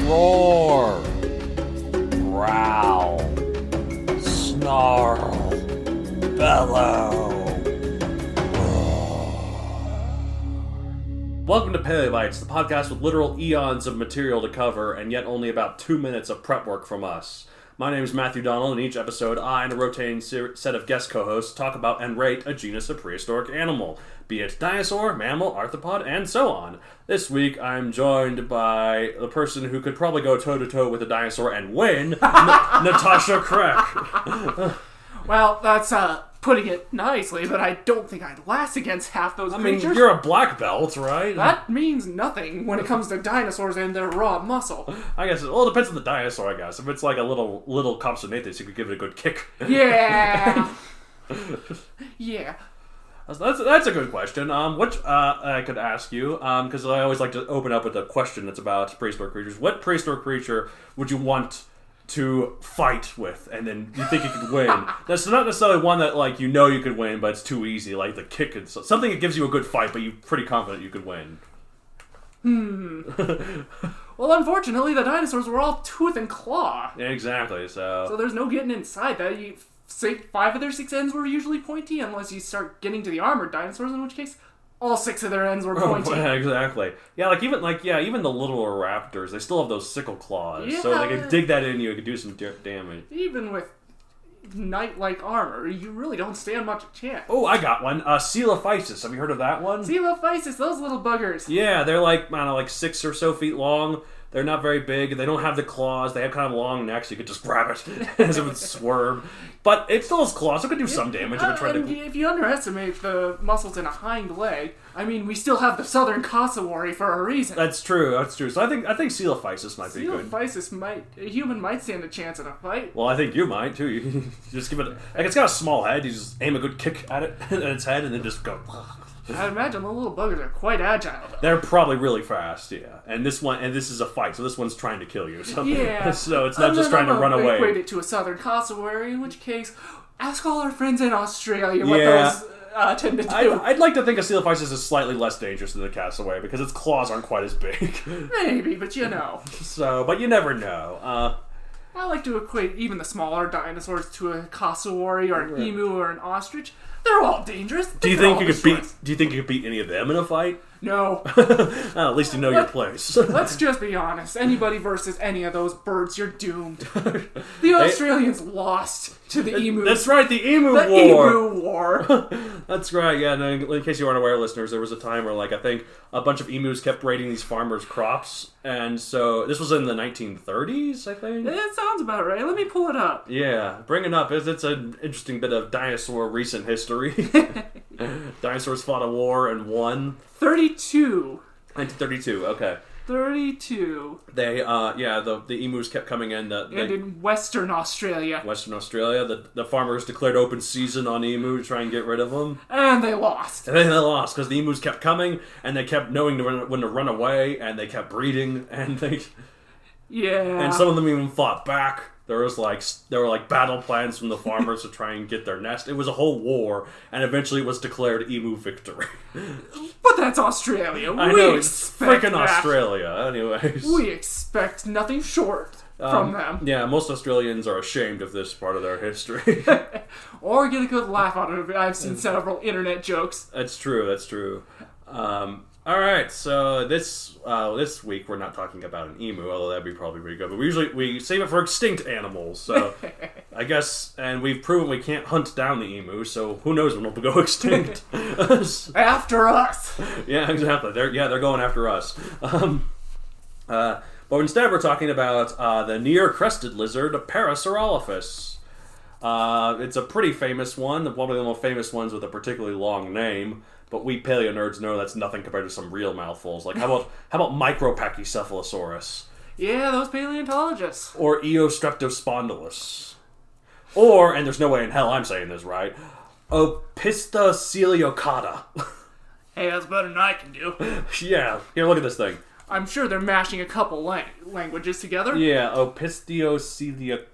Roar, growl, snarl, bellow. Welcome to Paleobites, the podcast with literal eons of material to cover, and yet only about two minutes of prep work from us. My name is Matthew Donald, and each episode, I and a rotating ser- set of guest co-hosts talk about and rate a genus of prehistoric animal, be it dinosaur, mammal, arthropod, and so on. This week, I'm joined by the person who could probably go toe-to-toe with a dinosaur and win, N- Natasha Crack. Well, that's uh putting it nicely, but I don't think I'd last against half those I mean, creatures. you're a black belt, right? That means nothing when it comes to dinosaurs and their raw muscle. I guess. Well, it depends on the dinosaur. I guess if it's like a little little Compsognathus, you could give it a good kick. Yeah. yeah. That's that's, a good question. Um, what uh, I could ask you, um, because I always like to open up with a question that's about prehistoric creatures. What prehistoric creature would you want to fight with, and then you think you could win? that's not necessarily one that like you know you could win, but it's too easy. Like the kick, and so- something that gives you a good fight, but you're pretty confident you could win. Hmm. Well, unfortunately, the dinosaurs were all tooth and claw, exactly. So, so there's no getting inside that. You say five of their six ends were usually pointy, unless you start getting to the armored dinosaurs, in which case all six of their ends were pointy. Yeah, exactly. Yeah, like even like yeah, even the littler raptors, they still have those sickle claws, yeah. so they could dig that in you. It could do some da- damage. Even with knight-like armor, you really don't stand much chance. Oh, I got one. Uh, Coelophysis. Have you heard of that one? Coelophysis, those little buggers. Yeah, they're like I don't know, like six or so feet long. They're not very big. They don't have the claws. They have kind of long necks. You could just grab it as it would swerve. But it still has claws. So it could do some damage if Uh, it tried to. if you underestimate the muscles in a hind leg, I mean, we still have the southern cassowary for a reason. That's true. That's true. So I think I think Coelophysis might be good. Coelophysis might, a human might stand a chance in a fight. Well, I think you might too. You just give it like it's got a small head. You just aim a good kick at it at its head, and then just go. I imagine the little buggers are quite agile. Though. They're probably really fast, yeah. And this one, and this is a fight, so this one's trying to kill you. So, Yeah. so it's not And just trying to I'm run away. Equate it to a southern cassowary, in which case, ask all our friends in Australia what Yeah. those uh, tend to do. I'd, I'd like to think a Coelophysis is slightly less dangerous than the cassowary because its claws aren't quite as big. Maybe, but you know. so, but you never know. Uh, I like to equate even the smaller dinosaurs to a cassowary or an emu or an ostrich. They're all dangerous. do you think you could beat? Do you think you could beat any of them in a fight? No. Uh, at least you know your place. Let's just be honest. Anybody versus any of those birds, you're doomed. The Australians lost to the emu. That's right, the emu the war. emu war. That's right. Yeah. And in, in case you aren't aware, listeners, there was a time where, like, I think a bunch of emus kept raiding these farmers' crops, and so this was in the 1930s, I think. that sounds about right. Let me pull it up. Yeah, bring it up. It's, it's an interesting bit of dinosaur recent history. Dinosaurs fought a war and won. 32. 1932. Okay. 32. They, uh, yeah, the the emus kept coming in. The, And in Western Australia. Western Australia, the the farmers declared open season on emu to try and get rid of them. And they lost. And then they lost because the emus kept coming, and they kept knowing to run, when to run away, and they kept breeding, and they Yeah. and some of them even fought back. There was like there were like battle plans from the farmers to try and get their nest. It was a whole war, and eventually it was declared emu victory. that's Australia. I we know it's expect freaking that. Australia. Anyways, We expect nothing short Um, from them. yeah, most Australians are ashamed of this part of their history. Or get a good laugh out of it. I've seen several internet jokes. that's true. That's true. Um, All right, so this uh, this week we're not talking about an emu, although that'd be probably pretty good. But we usually we save it for extinct animals. So I guess, and we've proven we can't hunt down the emu. So who knows when it'll go extinct? After us. yeah, exactly. They're yeah they're going after us. Um, uh, but instead we're talking about uh, the near crested lizard Parasaurolophus. Uh, it's a pretty famous one, one of the most famous ones with a particularly long name. But we paleo nerds know that's nothing compared to some real mouthfuls. Like how about how about Micropachycephalosaurus Yeah, those paleontologists. or Eostreptospondylus, or and there's no way in hell I'm saying this right, Opisthocoeliocata. Hey, that's better than I can do. yeah, here look at this thing. I'm sure they're mashing a couple lang- languages together. Yeah, Opisthocoeliocata.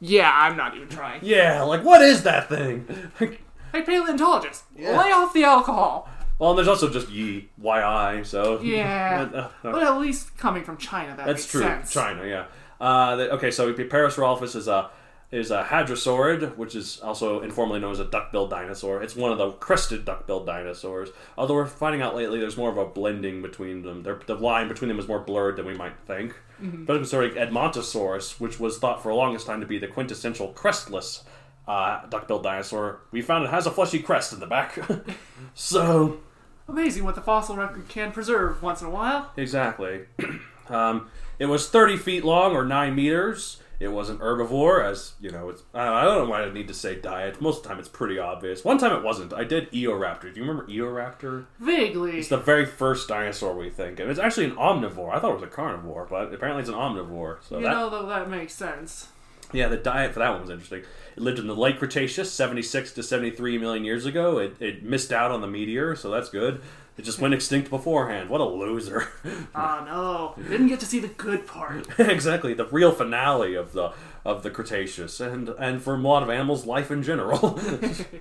Yeah, I'm not even trying. Yeah, like what is that thing? Hey, paleontologist, lay off the alcohol. well, and there's also just Yi, Y I. So Yeah, Uh, uh, but at least coming from China, that That's makes true. sense. China, yeah. Uh, okay, so Parasaurolophus is a is a hadrosaurid, which is also informally known as a duck-billed dinosaur. It's one of the crested duck-billed dinosaurs. Although we're finding out lately there's more of a blending between them. They're, the line between them is more blurred than we might think. Mm-hmm. But sort of Edmontosaurus, which was thought for the longest time to be the quintessential crestless uh, duck-billed dinosaur, we found it has a fleshy crest in the back. so Amazing what the fossil record can preserve once in a while. Exactly. um, it was 30 feet long or 9 meters. It wasn't herbivore, as you know. It's I don't know why I need to say diet. Most of the time, it's pretty obvious. One time, it wasn't. I did Eoraptor. Do you remember Eoraptor? Vaguely. It's the very first dinosaur we think of. It's actually an omnivore. I thought it was a carnivore, but apparently it's an omnivore. So you that, know, though, that makes sense. yeah, the diet for that one was interesting. It lived in the late Cretaceous, 76 to 73 million years ago. It, it missed out on the meteor, so that's good. It just went extinct beforehand. What a loser. Oh no, didn't get to see the good part. exactly the real finale of the of the Cretaceous, and and for a lot of animals, life in general.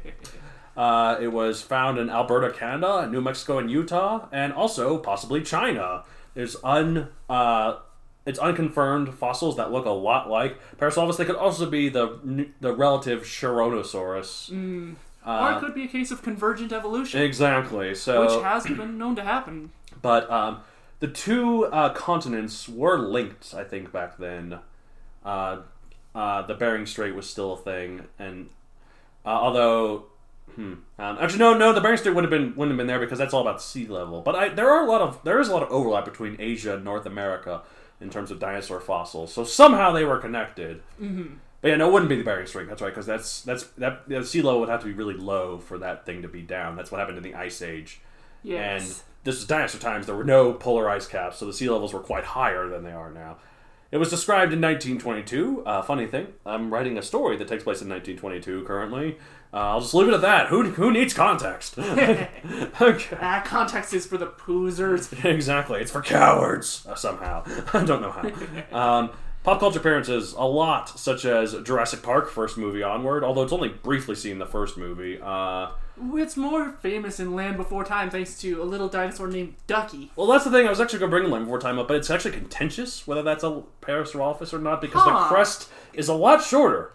uh, it was found in Alberta, Canada, New Mexico, and Utah, and also possibly China. There's un uh, it's unconfirmed fossils that look a lot like Parasaurolophus. They could also be the the relative Charonosaurus. Or it could be a case of convergent evolution, Exactly. So which has been known to happen. But um, the two uh, continents were linked, I think, back then. Uh, uh, the Bering Strait was still a thing, and uh, although, hmm, um, actually, no, no, the Bering Strait would have been wouldn't have been there because that's all about sea level. But I, there are a lot of there is a lot of overlap between Asia and North America in terms of dinosaur fossils. So somehow they were connected. Mm-hmm. But yeah, no, it wouldn't be the Bering Strait. That's right, because that's that's that the sea level would have to be really low for that thing to be down. That's what happened in the Ice Age. Yes. And this was dinosaur times. There were no polar ice caps, so the sea levels were quite higher than they are now. It was described in 1922. Uh, funny thing, I'm writing a story that takes place in 1922 currently. Uh, I'll just leave it at that. Who, who needs context? okay. Ah, context is for the poozers. Exactly. It's for cowards, uh, somehow. I don't know how. Um, pop culture appearances, a lot, such as Jurassic Park, first movie onward, although it's only briefly seen the first movie. Uh, It's more famous in Land Before Time thanks to a little dinosaur named Ducky. Well, that's the thing. I was actually going to bring Land Before Time up, but it's actually contentious whether that's a Parasaurolophus or not because the crest is a lot shorter.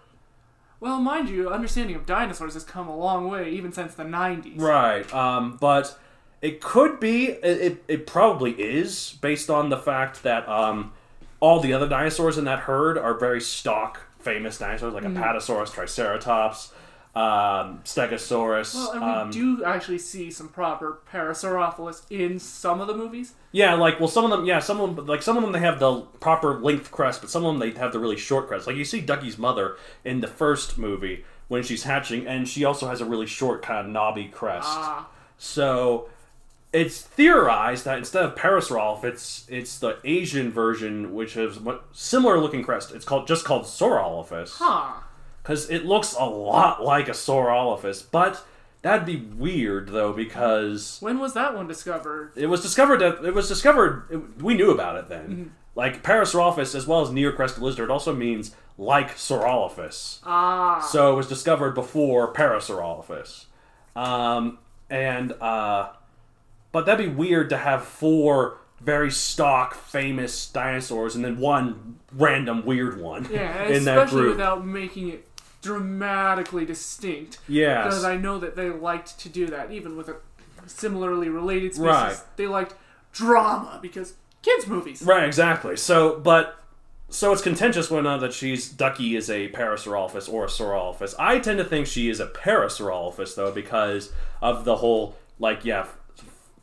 Well, mind you, understanding of dinosaurs has come a long way, even since the 90s. Right. Um, but it could be. It, it, it probably is based on the fact that um, all the other dinosaurs in that herd are very stock, famous dinosaurs like Mm-hmm. Apatosaurus, Triceratops, um, Stegosaurus. Well, and we um, do actually see some proper Parasaurolophus in some of the movies. Yeah, like well, some of them, yeah, some of them, like some of them, they have the proper length crest, but some of them they have the really short crest. Like you see Ducky's mother in the first movie when she's hatching, and she also has a really short kind of knobby crest. Ah. So it's theorized that instead of Parasaurolph, it's it's the Asian version, which is what similar looking crest. It's called just called Saurolophus Huh. because it looks a lot like a Saurolophus, but. That'd be weird though because When was that one discovered? it was discovered that it was discovered. It, we knew about it then. Like Parasaurolophus, as well as Neocrested lizard, also means like Saurolophus. Ah. So it was discovered before Parasaurolophus. Um, and uh, but that'd be weird to have four very stock, famous dinosaurs, and then one random weird one Yeah, in that especially group. without making it dramatically distinct. Yes. Because I know that they liked to do that, even with a similarly related species. Right. They liked drama because kids movies. Right, exactly. So, but so it's contentious whether or not that she's Ducky is a Parasaurolophus or a Saurolophus. I tend to think she is a Parasaurolophus though because of the whole like yeah.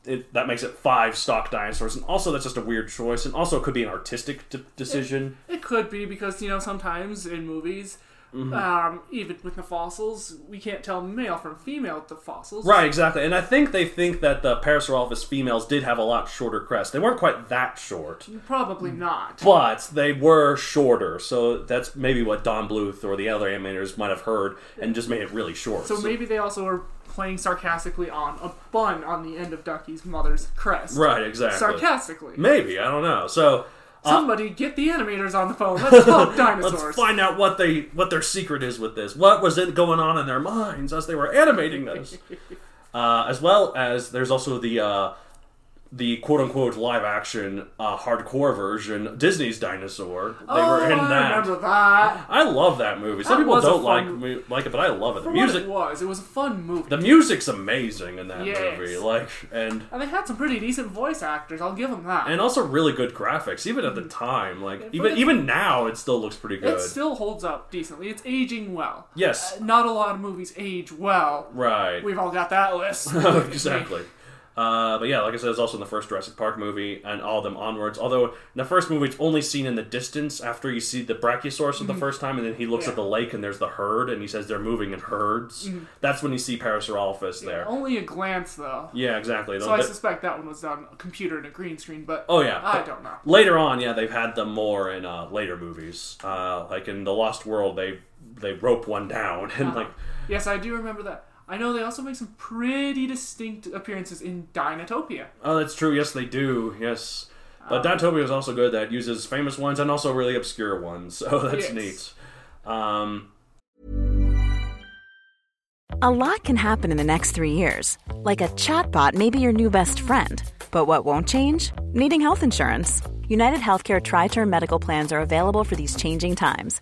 It, that makes it five stock dinosaurs, and also that's just a weird choice, and also it could be an artistic d- decision. It could be because you know sometimes in movies, Mm-hmm. um, even with the fossils, we can't tell male from female with the fossils. Right, exactly. And I think they think that the Parasaurolophus females did have a lot shorter crests. They weren't quite that short, Probably not. but they were shorter. So that's maybe what Don Bluth or the other animators might have heard and just made it really short. So maybe they also were playing sarcastically on a bun on the end of Ducky's mother's crest. Right, exactly. Sarcastically. Maybe, I don't know. So Somebody get the animators on the phone. Let's talk dinosaurs. let's find out what they what their secret is with this. What was it going on in their minds as they were animating this? uh, as well as there's also the uh, the quote unquote live action uh, hardcore version Disney's Dinosaur. They oh, were in I that. remember that. I love that movie. Some That people don't like like it, but I love it. The music, it was, it was a fun movie. the music's amazing in that Yes. movie. Like and and they had some pretty decent voice actors. I'll give them that. and also really good graphics, even at the time. Like Mm. for even the- even now, it still looks pretty good. it still holds up decently. It's aging well. yes, Uh, not a lot of movies age well. right. We've all got that list. exactly. Uh, but yeah, like I said, it's also in the first Jurassic Park movie and all of them onwards. Although in the first movie, it's only seen in the distance after you see the Brachiosaurus for the first time, and then he looks Mm-hmm. Yeah. at the lake and there's the herd, and he says they're moving in herds. That's when you see Parasaurolophus there. Only a glance though. Yeah, exactly. So I But- suspect that one was done a computer and a green screen, but Oh yeah, I don't know. Later on, yeah, they've had them more in uh, later movies. Uh, like in the Lost World, they they rope one down and Uh-huh. like Yes, I do remember that. I know they also make some pretty distinct appearances in Dinotopia. oh, that's true. Yes, they do. Yes, Um, but Dinotopia is also good. That uses famous ones and also really obscure ones. So that's Yes. neat. Um, A lot can happen in the next three years. Like a chatbot may be your new best friend. But what won't change? Needing health insurance. United Healthcare Tri Term Medical Plans are available for these changing times.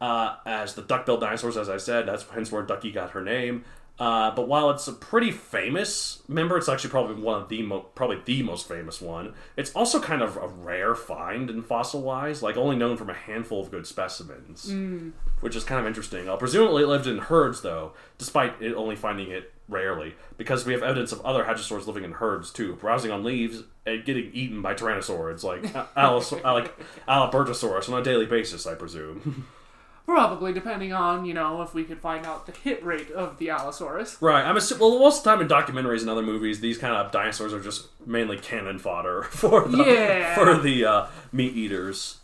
uh, as the duck-billed dinosaurs. As I said, that's hence where Ducky got her name. Uh, but while it's a pretty famous member, it's actually probably one of the mo- probably the most famous one. It's also kind of a rare find in fossil wise, like only known from a handful of good specimens, which is kind of interesting. Uh, presumably, it lived in herds though, despite it only finding it rarely, because we have evidence of other hadrosaurs living in herds too, browsing on leaves and getting eaten by tyrannosaurs like Alice, like Albertosaurus on a daily basis, I presume. Probably, depending on, you know, if we could find out the hit rate of the Allosaurus. Right. I'm assu- well. Most of the time in documentaries and other movies, these kind of dinosaurs are just mainly cannon fodder for the, Yeah. for the uh, meat eaters.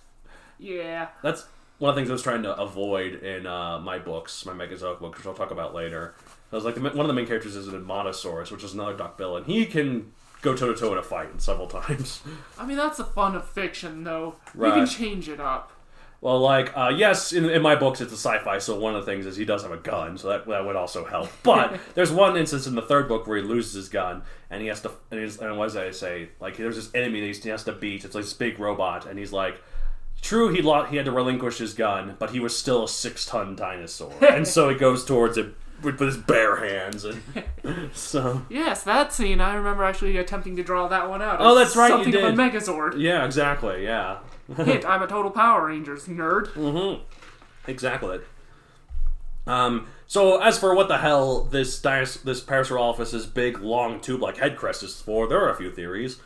Yeah. That's one of the things I was trying to avoid in uh, my books, my Megazoic book, which I'll talk about later. I was like, the, one of the main characters is an Edmontosaurus, which is another duckbill, and he can go toe to toe in a fight several times. I mean, that's the fun of fiction, though. We can change it up. Well, like, uh, yes, in, in my books it's a sci-fi, so one of the things is he does have a gun, so that, that would also help. But there's one instance in the third book where he loses his gun, and he has to, and, he's, and what does I say? Like, there's this enemy that he has to beat. It's like this big robot, and he's like, true, he lo- he had to relinquish his gun, but he was still a six-ton dinosaur, and so he goes towards it with, his bare hands, and so Yes, that scene, I remember actually attempting to draw that one out. Oh, that's right, you Something of a. Megazord. yeah, exactly, yeah. Hit, I'm a total Power Rangers nerd. Mm. Hmm. Exactly. Um, so as for what the hell this dinos- this Parasaurolophus's big long tube like head crest is for, there are a few theories.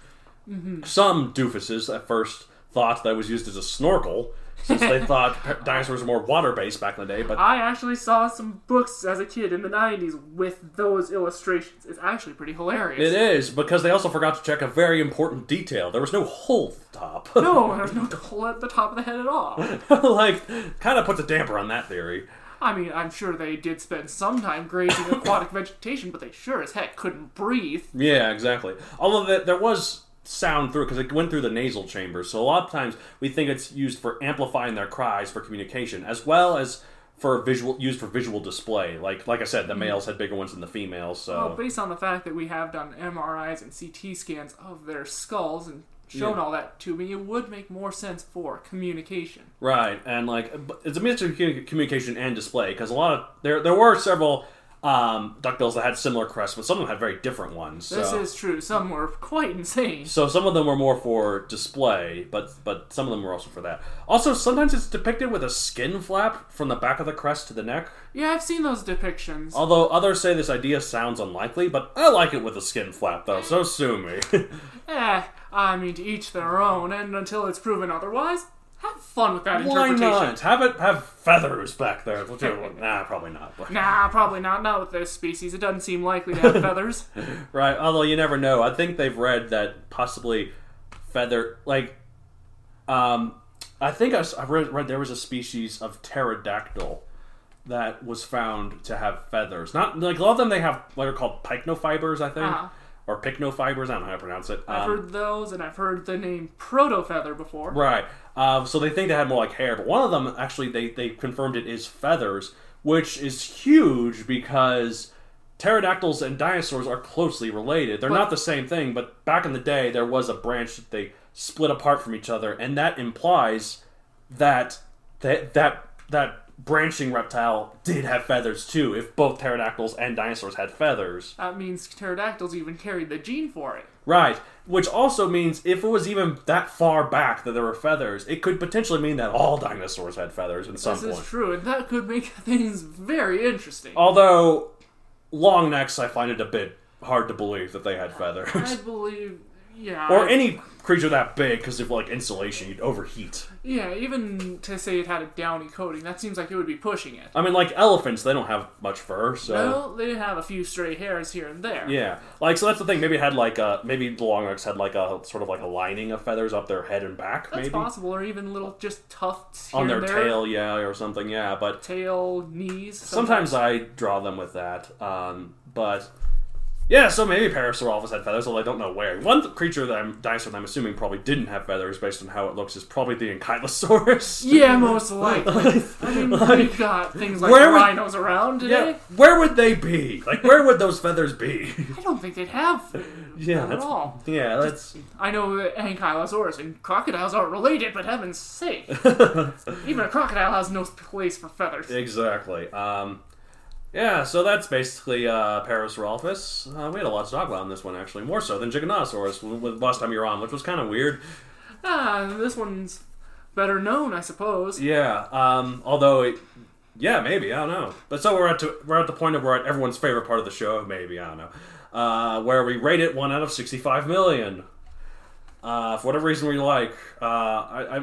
Some doofuses at first thought that it was used as a snorkel, since they thought dinosaurs were more water based back in the day. But I actually saw some books as a kid in the 90s with those illustrations. It's actually pretty hilarious. it is because they also forgot to check a very important detail. There was no hole at the top. No, there's no hole at the top of the head at all. like, kind of puts a damper on that theory. I mean, I'm sure they did spend some time grazing aquatic vegetation, but they sure as heck couldn't breathe. Yeah, exactly. Although there was sound through because it went through the nasal chambers, so a lot of times we think it's used for amplifying their cries for communication, as well as for visual used for visual display. Like like I said, the mm-hmm. males had bigger ones than the females. So Well, based on the fact that we have done MRIs and CT scans of their skulls and shown all that to me, it would make more sense for communication. Right, and like it's a mix of communication and display because a lot of there there were several um, duckbills that had similar crests, but some of them had very different ones. So. This is true. Some were quite insane. so some of them were more for display, but but some of them were also for that. Also, sometimes it's depicted with a skin flap from the back of the crest to the neck. Yeah, I've seen those depictions. Although others say this idea sounds unlikely, but I like it with a skin flap though. So sue me. Eh, I mean, to each their own, and until it's proven otherwise, fun with that Why interpretation. not? Have it have feathers back there. nah, probably not. but- Nah, probably not. Not with this species. It doesn't seem likely to have feathers. Right, although you never know. I think they've read that possibly feather like um I think I, s- I read, read there was a species of pterodactyl that was found to have feathers. Not like a lot of them they have what are called pycnofibers, I think. Uh-huh. Or pycnofibers, I don't know how to pronounce it. I've Um, heard those, and I've heard the name proto feather before. Right. Uh, so they think they had more like hair, but one of them actually they they confirmed it is feathers, which is huge because pterodactyls and dinosaurs are closely related. They're But- not the same thing, but back in the day there was a branch that they split apart from each other, and that implies that that that that branching reptile did have feathers too. If both pterodactyls and dinosaurs had feathers. That means pterodactyls even carried the gene for it. Right. Which also means if it was even that far back that there were feathers, it could potentially mean that all dinosaurs had feathers at some This point. is true, and that could make things very interesting. Although long necks, I find it a bit hard to believe that they had feathers. I believe, yeah. or I- any creature that big, because of like insulation, you'd overheat. Yeah, even to say it had a downy coating, that seems like it would be pushing it. I mean, like elephants, they don't have much fur, so Well, they have a few stray hairs here and there. yeah. Like so, that's the thing. Maybe it had like a maybe the long necks had like a sort of like a lining of feathers up their head and back, That's maybe possible, or even little just tufts here on their tail, yeah, or something, yeah. But tail, knees. Sometimes I draw them with that, um, but yeah. So maybe Parasaurolophus had feathers, although I don't know where. One creature that I'm dinosaur that I'm assuming probably didn't have feathers based on how it looks is probably the Ankylosaurus. Yeah, most likely. I mean, we've got things like Where would- rhinos around today. Yeah, where would they be? Like, where would those feathers be? I don't think they'd have yeah, at all. yeah, that's I know Ankylosaurus and crocodiles aren't related, but heaven's sake. Even a crocodile has no place for feathers. exactly. Um, yeah, so that's basically uh, Parasaurolophus. Uh, we had a lot to talk about in this one, actually, more so than Giganotosaurus w- w- last time you were on, which was kind of weird. Ah, this one's better known, I suppose. Yeah. Um, although, it, yeah, maybe I don't know. But so we're at to, we're at the point of we're at everyone's favorite part of the show. Maybe I don't know. Uh, where we rate it one out of sixty-five million. Uh, for whatever reason we like, uh, I, I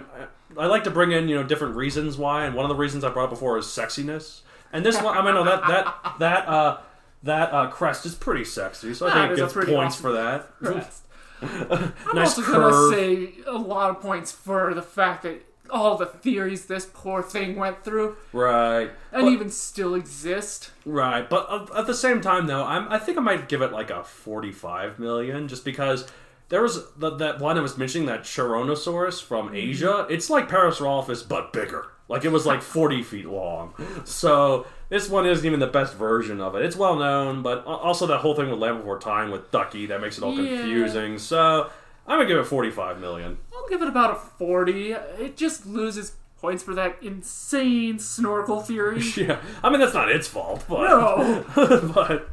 I like to bring in you know different reasons why, and one of the reasons I brought up before is sexiness. And this one, I mean, no, that that that uh, that uh, crest is pretty sexy, so I That think is it gets pretty points awesome for that. crest. I'm nice also curve. gonna say a lot of points for the fact that all the theories this poor thing went through, Right. and But- even still exist. Right, but uh, at the same time, though, I'm, I think I might give it like a 45 million, just because there was the, that one I was mentioning, that Charonosaurus from Asia. It's like Parasaurolophus, but bigger. Like it was like 40 feet long. So this one isn't even the best version of it. It's well known, but also that whole thing with Land Before Time with Ducky that makes it all Yeah. confusing. So I'm gonna give it 45 million. I'll give it about a 40. It just loses points for that insane snorkel theory. Yeah, I mean that's not its fault, but No. but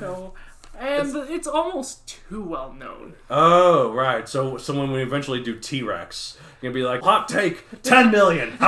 no. And it's almost too well known. Oh, right. So, so when we eventually do T Rex, you're gonna be like, hot take, ten million.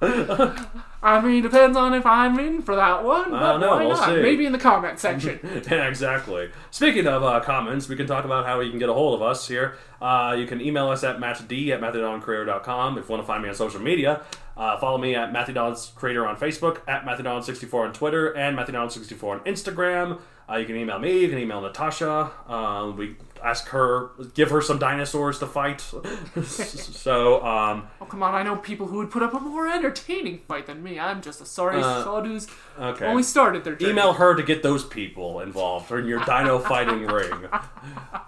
Ah! I mean, depends on if I'm in for that one. But I don't know, we'll not? see. Maybe in the comment section. yeah, exactly. Speaking of uh, comments, we can talk about how you can get a hold of us here. Uh, you can email us at mattd at matthewdoncreator.com if you want to find me on social media. Uh, follow me at Matthew Creator on Facebook, at Matthew Don64 on Twitter, and Matthew Don64 on Instagram. Uh, you can email me, you can email Natasha. Um, we ask her, give her some dinosaurs to fight. so, um, oh, come on. I know people who would put up a more entertaining fight than me. I'm just a sorry Uh, who's okay. only started their journey. Email her to get those people involved in your dino fighting ring.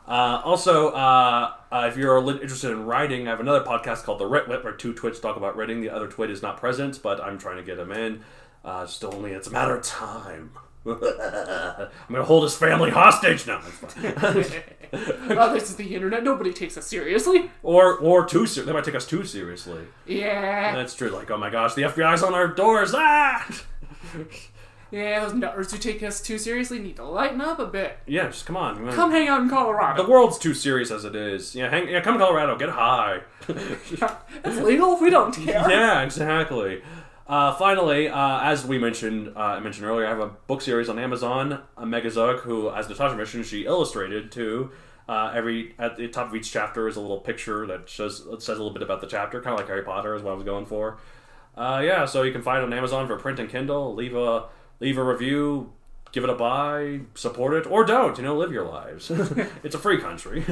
Uh, also, uh, uh, if you're interested in writing, I have another podcast called The Writ Whip, where two twits talk about writing. The other twit is not present, but I'm trying to get him in. Uh, just only, it's a matter of time. I'm gonna hold his family hostage now. Oh, this is the internet. Nobody takes us seriously. or, or too ser- They might take us too seriously. Yeah. That's true. Like, oh my gosh, the FBI's on our doors. Ah! Yeah, those nutters who take us too seriously need to lighten up a bit. Yeah, just come on. Come hang out in Colorado. The world's too serious as it is. Yeah, hang, yeah, come to Colorado, get high. yeah, It's legal. If we don't care. yeah, exactly. Uh, finally, uh, as we mentioned, uh, I mentioned earlier, I have a book series on Amazon. Uh, Megazoic, who, as Natasha mentioned, she illustrated too. Uh, every at the top of each chapter is a little picture that shows says a little bit about the chapter, kind of like Harry Potter is what I was going for. Uh, yeah, so you can find it on Amazon for print and Kindle. Leave a leave a review, give it a buy, support it, or don't. You know, live your lives. it's a free country,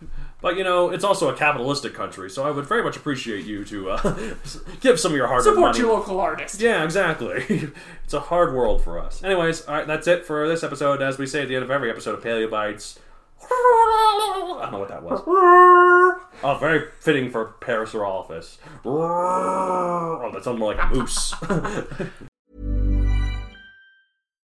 but you know, it's also a capitalistic country. So I would very much appreciate you to uh, give some of your hard Support your local artist. Yeah, exactly. it's a hard world for us. Anyways, all right, that's it for this episode. As we say at the end of every episode of Paleo Bites. I don't know what that was. Oh, very fitting for Parasaurolophus. Oh, that sounded more like a moose.